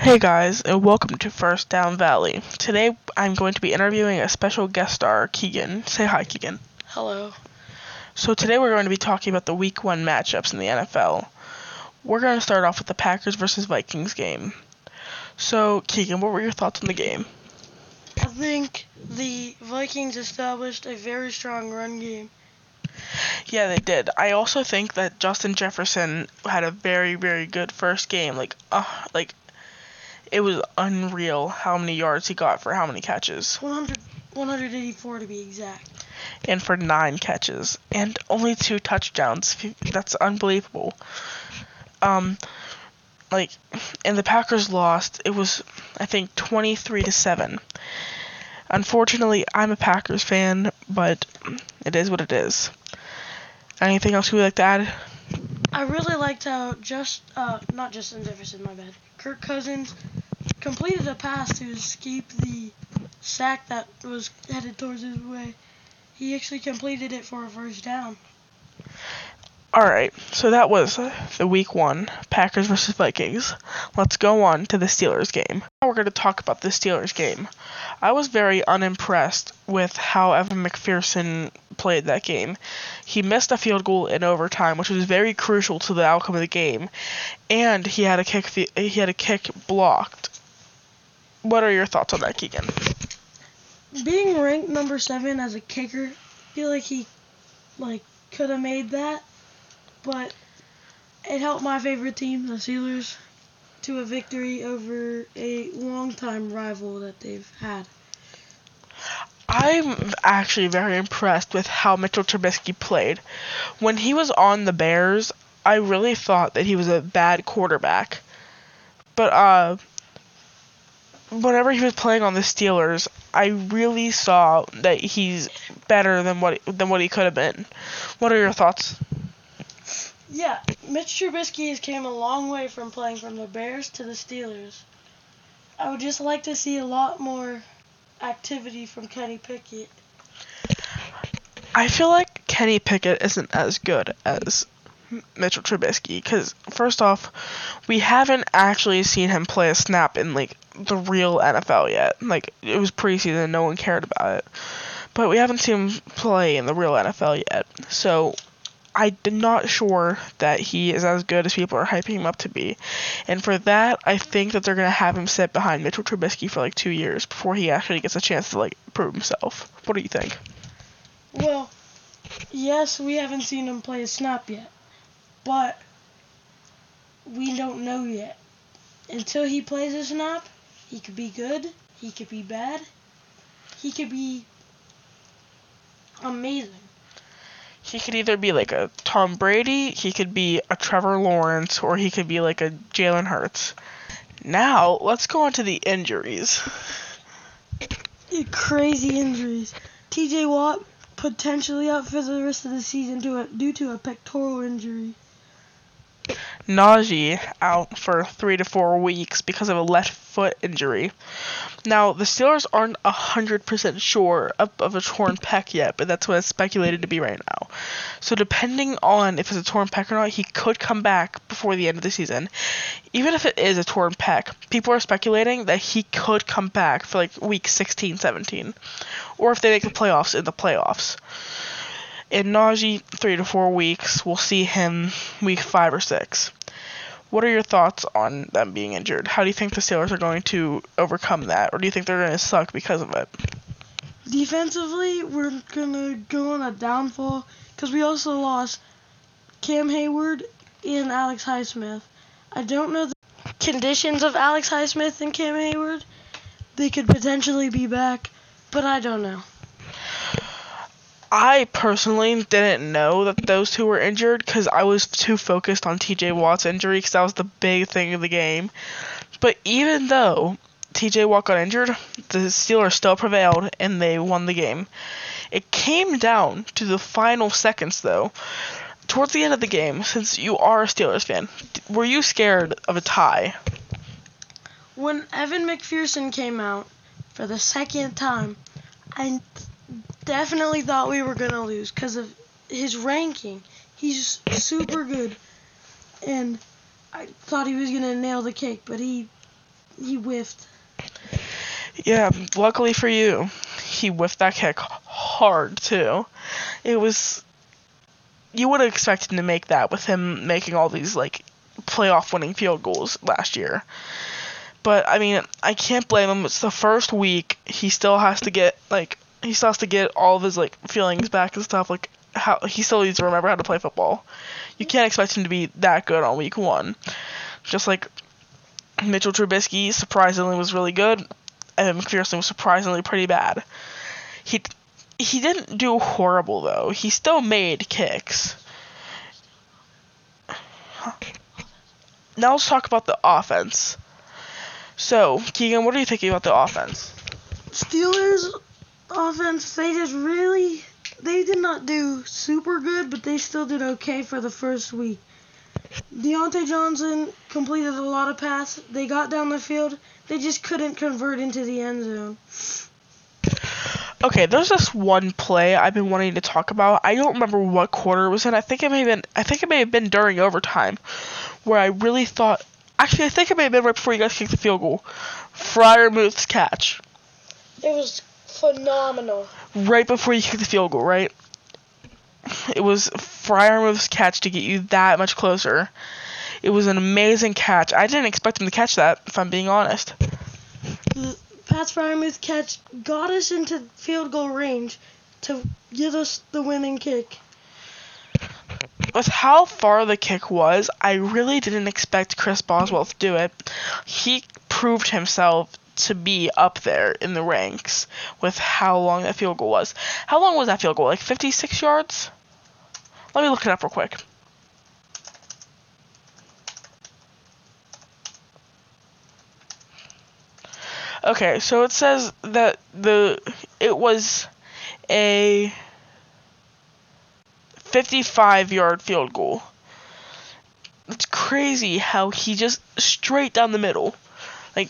Hey guys, and welcome to First Down Valley. Today I'm going to be interviewing a special guest star, Keegan. Say hi, Keegan. Hello. So today we're going to be talking about the Week 1 matchups in the NFL. We're going to start off with the Packers versus Vikings game. So, Keegan, what were your thoughts on the game? I think the Vikings established a very strong run game. Yeah, they did. I also think that Justin Jefferson had a very, very good first game. Like, uh, like it was unreal how many yards he got for how many catches. 100, 184 to be exact. And for nine catches and only two touchdowns. That's unbelievable. Um, like, and the Packers lost. It was, I think, 23 to seven. Unfortunately, I'm a Packers fan, but it is what it is. Anything else you would like to add? I really liked how just uh not Justin Jefferson, my bad. Kirk Cousins completed a pass to escape the sack that was headed towards his way. He actually completed it for a first down. All right, so that was the week one Packers versus Vikings. Let's go on to the Steelers game. Now we're going to talk about the Steelers game. I was very unimpressed with how Evan McPherson played that game. He missed a field goal in overtime, which was very crucial to the outcome of the game, and he had a kick he had a kick blocked. What are your thoughts on that, Keegan? Being ranked number seven as a kicker, I feel like he like could have made that but it helped my favorite team, the Steelers, to a victory over a longtime rival that they've had. I'm actually very impressed with how Mitchell Trubisky played. When he was on the Bears, I really thought that he was a bad quarterback. But uh whenever he was playing on the Steelers, I really saw that he's better than what than what he could have been. What are your thoughts? Yeah, Mitch Trubisky has came a long way from playing from the Bears to the Steelers. I would just like to see a lot more activity from Kenny Pickett. I feel like Kenny Pickett isn't as good as Mitchell Trubisky because first off, we haven't actually seen him play a snap in like the real NFL yet. Like it was preseason, no one cared about it, but we haven't seen him play in the real NFL yet. So I'm not sure that he is as good as people are hyping him up to be. And for that, I think that they're to have him sit behind Mitchell Trubisky for like two years before he actually gets a chance to like prove himself. What do you think? Well, yes, we haven't seen him play a snap yet, but we don't know yet. Until he plays a snap, he could be good, he could be bad, he could be amazing. He could either be like a Tom Brady, he could be a Trevor Lawrence, or he could be like a Jalen Hurts. Now, let's go on to the injuries. Crazy injuries. TJ Watt potentially out for the rest of the season due, due to a pectoral injury. Najee out for three to four weeks because of a left foot injury. Now, the Steelers aren't 100% sure of, of, a torn pec yet, but that's what it's speculated to be right now. So, depending on if it's a torn pec or not, he could come back before the end of the season. Even if it is a torn pec, people are speculating that he could come back for like week 16, 17, or if they make the playoffs in the playoffs. In Najee, three to four weeks, we'll see him week five or six. What are your thoughts on them being injured? How do you think the Steelers are going to overcome that, or do you think they're going to suck because of it? Defensively, we're going to go on a downfall because we also lost Cam Heyward and Alex Highsmith. I don't know the conditions of Alex Highsmith and Cam Heyward. They could potentially be back, but I don't know. I personally didn't know that those two were injured because I was too focused on TJ Watt's injury because that was the big thing of the game. But even though TJ Watt got injured, the Steelers still prevailed and they won the game. It came down to the final seconds though. Towards the end of the game, since you are a Steelers fan, were you scared of a tie? When Evan McPherson came out for the second time, I definitely thought we were going to lose because of his ranking. He's super good. And I thought he was going to nail the cake, but he he whiffed. Yeah, luckily for you, he whiffed that kick hard too. It was you would have expected to make that with him making all these like playoff winning field goals last year. But I mean, I can't blame him. It's the first week. He still has to get like he has to get all of his like feelings back and stuff. Like how he still needs to remember how to play football. You can't expect him to be that good on week one. Just like Mitchell Trubisky surprisingly was really good, and McPherson was surprisingly pretty bad. He he didn't do horrible though. He still made kicks. Now let's talk about the offense. So, Keegan, what are you thinking about the offense? Steelers offense, they just really they did not do super good, but they still did okay for the first week. Diontae Johnson completed a lot of passes. They got down the field. They just couldn't convert into the end zone. Okay, there's this one play I've been wanting to talk about. I don't remember what quarter it was in. I think it may have been I think it may have been during overtime where I really thought actually I think it may have been right before you guys kicked the field goal. Freiermuth's catch. It was phenomenal. Right before you kicked the field goal, right? It was Freiermuth's catch to get you that much closer. It was an amazing catch. I didn't expect him to catch that, if I'm being honest. The Pat Freiermuth catch got us into field goal range to give us the winning kick. With how far the kick was, I really didn't expect Chris Boswell to do it. He proved himself to be up there in the ranks with how long that field goal was. How long was that field goal? Like 56 yards? Let me look it up real quick. Okay, so it says that the it was a 55 yard field goal. It's crazy how he just straight down the middle. Like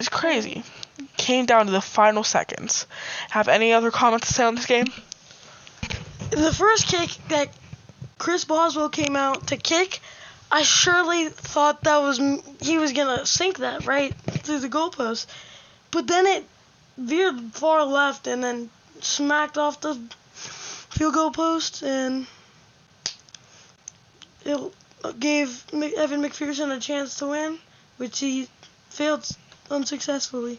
it's crazy. Came down to the final seconds. Have any other comments to say on this game? The first kick that Chris Boswell came out to kick, I surely thought that was he was gonna sink that right through the goalpost, but then it veered far left and then smacked off the field goal post and it gave Evan McPherson a chance to win, which he failed unsuccessfully.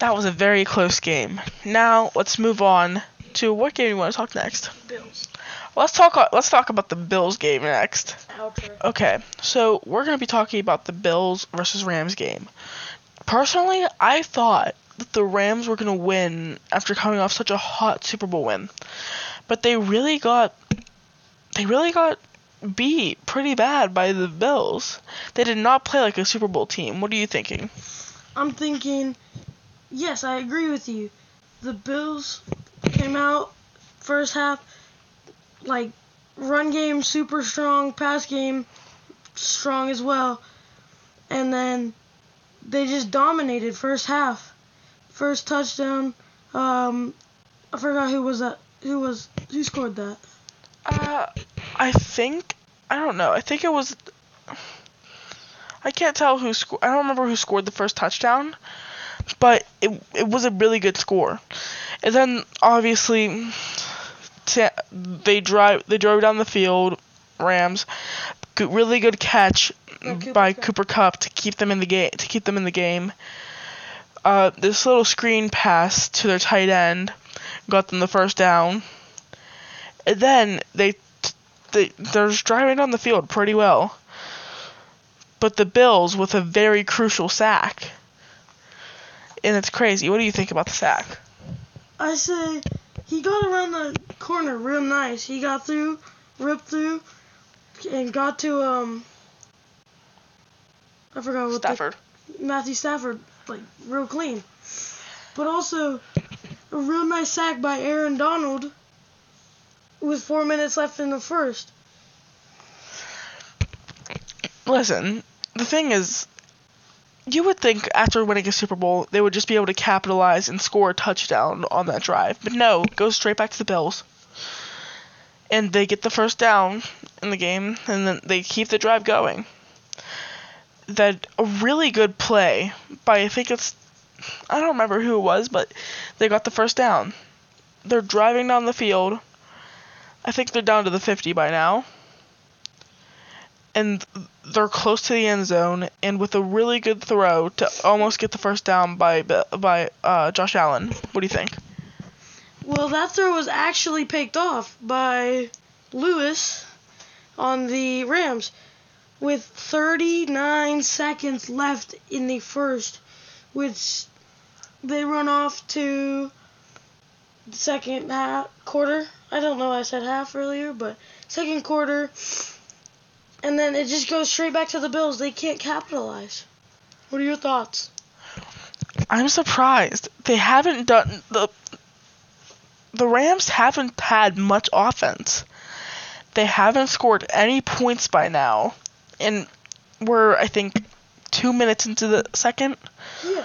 That was a very close game. Now let's move on to what game you want to talk next. Bills. Let's talk. Let's talk about the Bills game next. Okay, so we're gonna be talking about the Bills versus Rams game. Personally, I thought that the Rams were gonna win after coming off such a hot Super Bowl win, but they really got they really got beat pretty bad by the Bills. They did not play like a Super Bowl team. What are you thinking? I'm thinking, yes, I agree with you. The Bills came out first half like run game super strong, pass game strong as well, and then they just dominated first half. First touchdown, um, I forgot who was that. Who was who scored that? Uh, I think I don't know. I think it was. I can't tell who scored. I don't remember who scored the first touchdown, but it it was a really good score. And then obviously, t- they drive they drove down the field. Rams, good, really good catch Yeah, Cooper by Kupp. Cooper Kupp to keep them in the game to keep them in the game. Uh, this little screen pass to their tight end got them the first down. And then they they they're driving down the field pretty well. But the Bills with a very crucial sack. And it's crazy. What do you think about the sack? I say he got around the corner real nice. He got through, ripped through, and got to um. I forgot what the Stafford. Matthew Stafford, like real clean. But also a real nice sack by Aaron Donald with four minutes left in the first. Listen, the thing is, you would think after winning a Super Bowl they would just be able to capitalize and score a touchdown on that drive, but no, goes straight back to the Bills. And they get the first down in the game, and then they keep the drive going. that a really good play by I think it's I don't remember who it was, but they got the first down. They're driving down the field. I think they're down to the 50 by now. And they're close to the end zone and with a really good throw to almost get the first down by by uh, Josh Allen. What do you think? Well, that throw was actually picked off by Lewis on the Rams with 39 seconds left in the first, which they run off to the second half quarter. I don't know. I said half earlier, but second quarter, and then it just goes straight back to the Bills. They can't capitalize. What are your thoughts? I'm surprised they haven't done the. The Rams haven't had much offense. They haven't scored any points by now, and we're I think two minutes into the second. Yeah.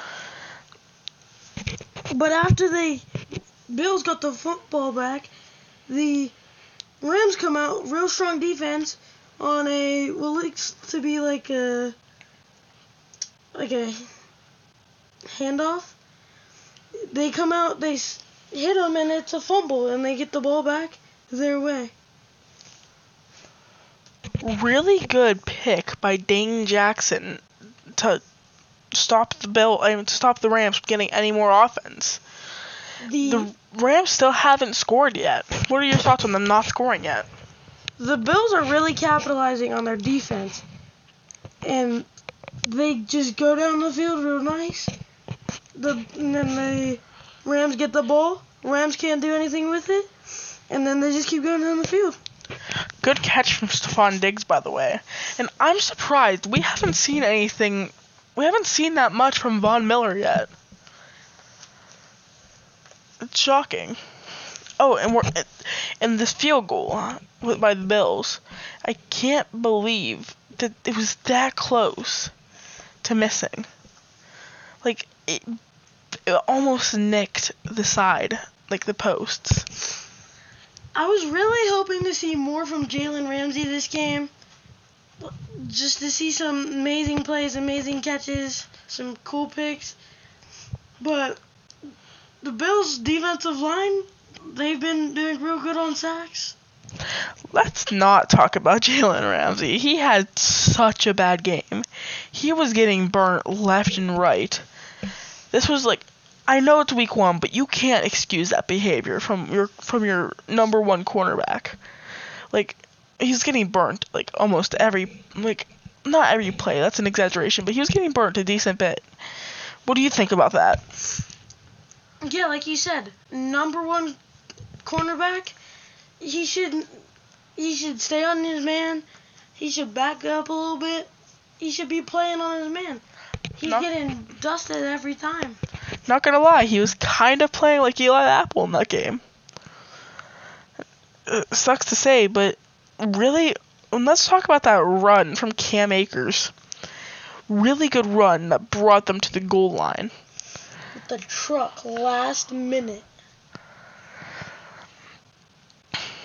But after they Bills got the football back, the Rams come out real strong defense on a what looks to be like a like a handoff. They come out, they hit them, and it's a fumble, and they get the ball back their way. Really good pick by Dane Jackson to stop the Bill, I mean, to stop the Rams from getting any more offense. The, The Rams still haven't scored yet. What are your thoughts on them not scoring yet? the Bills are really capitalizing on their defense, and they just go down the field real nice. The and then the Rams get the ball. Rams can't do anything with it, and then they just keep going down the field. Good catch from Stefon Diggs, by the way. And I'm surprised we haven't seen anything. We haven't seen that much from Von Miller yet. It's shocking. Oh, and we're and this field goal with by the Bills. I can't believe that it was that close to missing. Like it, it almost nicked the side, like the posts. I was really hoping to see more from Jalen Ramsey this game. Just to see some amazing plays, amazing catches, some cool picks. But the Bills' defensive line, they've been doing real good on sacks. Let's not talk about Jalen Ramsey. He had such a bad game. He was getting burnt left and right. This was like I know it's week 1, but you can't excuse that behavior from your from your number 1 cornerback. Like he's getting burnt like almost every like not every play, that's an exaggeration, but he was getting burnt a decent bit. What do you think about that? Yeah, like you said, number one cornerback. He should he should stay on his man. He should back up a little bit. He should be playing on his man. He's No. getting dusted every time. Not gonna lie, he was kind of playing like Eli Apple in that game. It sucks to say, but really, let's talk about that run from Cam Akers. Really good run that brought them to the goal line. With the truck last minute.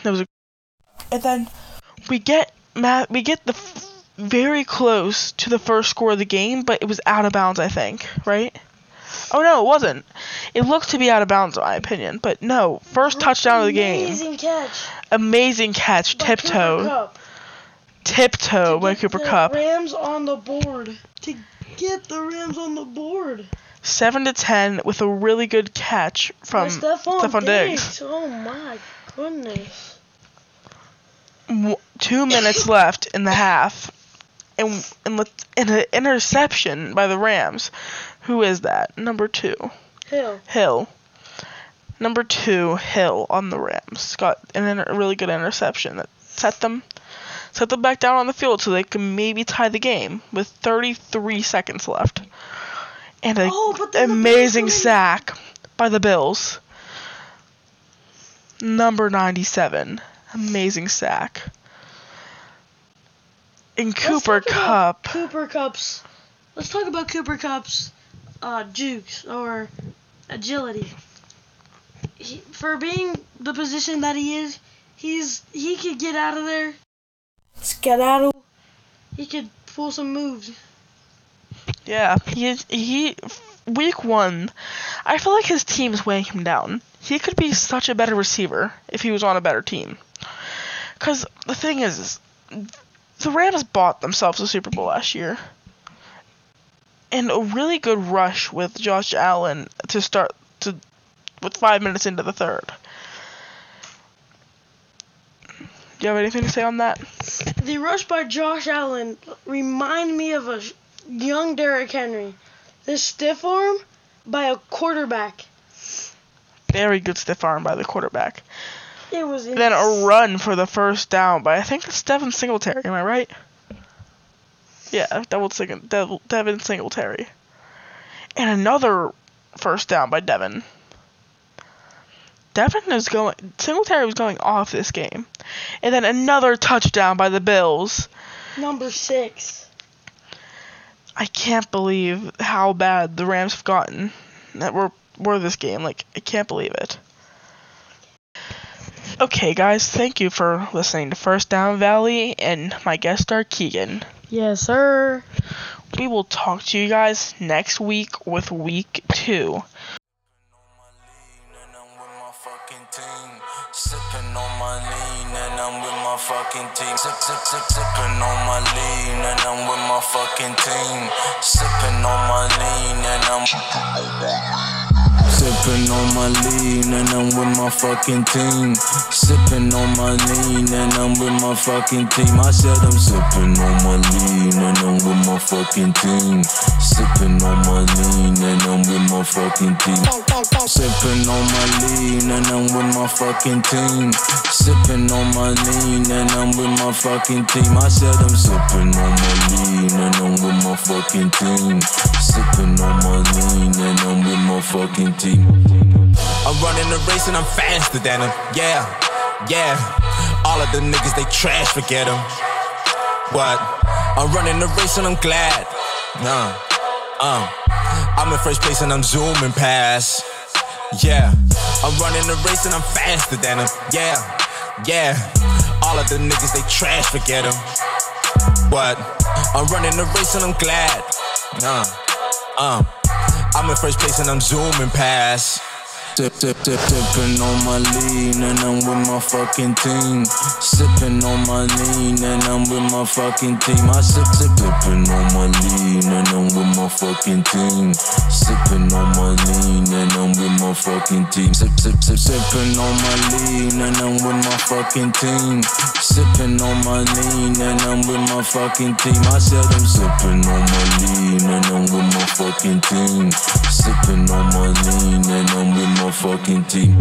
That was a, and then we get Matt, we get the f- very close to the first score of the game, but it was out of bounds, I think, right? Oh no, it wasn't. It looked to be out of bounds, in my opinion, but no. First touchdown of the game. Amazing catch. Amazing catch, by Cooper tiptoe, tiptoe to by Cooper Kupp. Rams on the board. To get the Rams on the board. Seven to ten with a really good catch from Stefon, Stefon Diggs. Diggs. Oh my goodness. Two minutes left in the half, and and and an interception by the Rams. Who is that? Number two, Hill. Hill. Number two, Hill on the Rams got an inter- a really good interception that set them set them back down on the field so they can maybe tie the game with 33 seconds left. And an Oh, but the Bills amazing sack by the Bills. Number 97. Amazing sack. And Let's Cooper talk about Kupp. Cooper Kupp's. Let's talk about Cooper Kupp's uh, jukes or agility. He, for being the position that he is, he's he could get out of there, skedaddle. He could pull some moves. Yeah, he he week one, I feel like his team's weighing him down. He could be such a better receiver if he was on a better team. Cause the thing is, the Rams bought themselves a Super Bowl last year, and a really good rush with Josh Allen to start to with five minutes into the third. Do you have anything to say on that? The rush by Josh Allen remind me of a young Derrick Henry. This stiff arm by a quarterback. Very good stiff arm by the quarterback. It was Then a run for the first down by I think it's Devin Singletary. Am I right? Yeah, Devin, Sing- Dev- Devin Singletary. And another first down by Devin. Devin is going. Singletary was going off this game, and then another touchdown by the Bills. number six. I can't believe how bad the Rams have gotten that were were this game. Like I can't believe it. Okay, guys, thank you for listening to First Down Valley and my guest star Keegan. Yes, sir. We will talk to you guys next week with week two. And I'm with my fucking team. Sip, sip, sip, sipping on my lean and I'm with my fucking team. Sipping on my lean and I'm sipping on my lean and I'm with my fucking team. Sipping on my lean and I'm with my fucking team. I said I'm sipping on my lean and I'm with my fucking team. Sipping on my lean and I'm with my fucking team. Sipping on my lean and I'm with my fucking team. Sipping on my lean and I'm with my fucking team. I said I'm sipping on my lean and I'm fucking team. Sipping on my lean and I'm with my fucking team. I'm running the race and I'm faster than them. Yeah, yeah. All of the niggas they trash, forget them. What? I'm running the race and I'm glad. Nah, uh. I'm in first place and I'm zooming past. Yeah, I'm running the race and I'm faster than them. Yeah, yeah. All of the niggas they trash, forget them. What? I'm running the race and I'm glad. Uh. I'm in first place and I'm zooming past. Dip, dip, dip, dipping on my lean and I'm with my fucking team. Sipping on my lean and I'm with my fucking team. I sip, sip, dipping on my lean and I'm with my fucking team. Sipping on my lean and I'm with my fucking team. Sip, sip, sip, sipping on my lean and I'm with my fucking team. Sipping on my lean and I'm with my fucking team. I said I'm sipping on my lean and I'm with my fucking team. Sipping on my lean and I'm with my fucking team.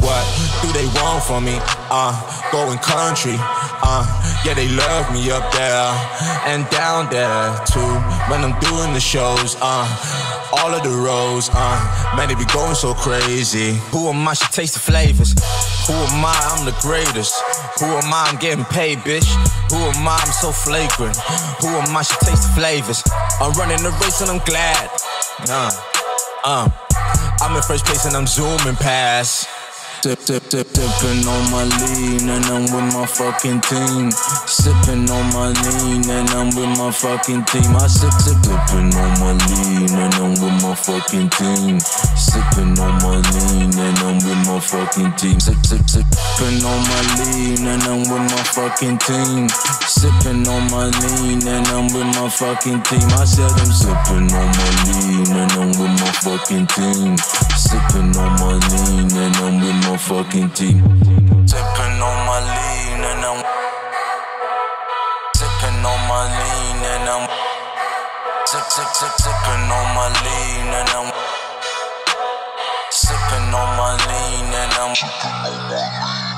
What do they want from me? Uh, going country. Uh, yeah, they love me up there and down there too. When I'm doing the shows, uh, all of the roads, uh, man, they be going so crazy. Who am I? She taste the flavors. Who am I? I'm the greatest. Who am I? I'm getting paid, bitch. Who am I? I'm so flagrant. Who am I? She taste the flavors. I'm running the race and I'm glad. Uh, uh. I'm in first place and I'm zooming past. Dip, dip, dip, dipping on my lean and I'm with my fucking team. Sipping on my lean and I'm with my fucking team. I sip, sip, dipping on my lean and I'm with my fucking team. Sipping on my lean and I'm with my fucking team. Sip, sip, sipping on my lean and I'm with my fucking team. Sipping on my lean and I'm with my fucking team. I said I'm sipping on my lean and I'm with my fucking team. Sipping on my lean and I'm with my fucking team. Sipping on my lean and I'm sipping on my lean and I'm sip sip sip sipping on my lean and I'm my lean and I'm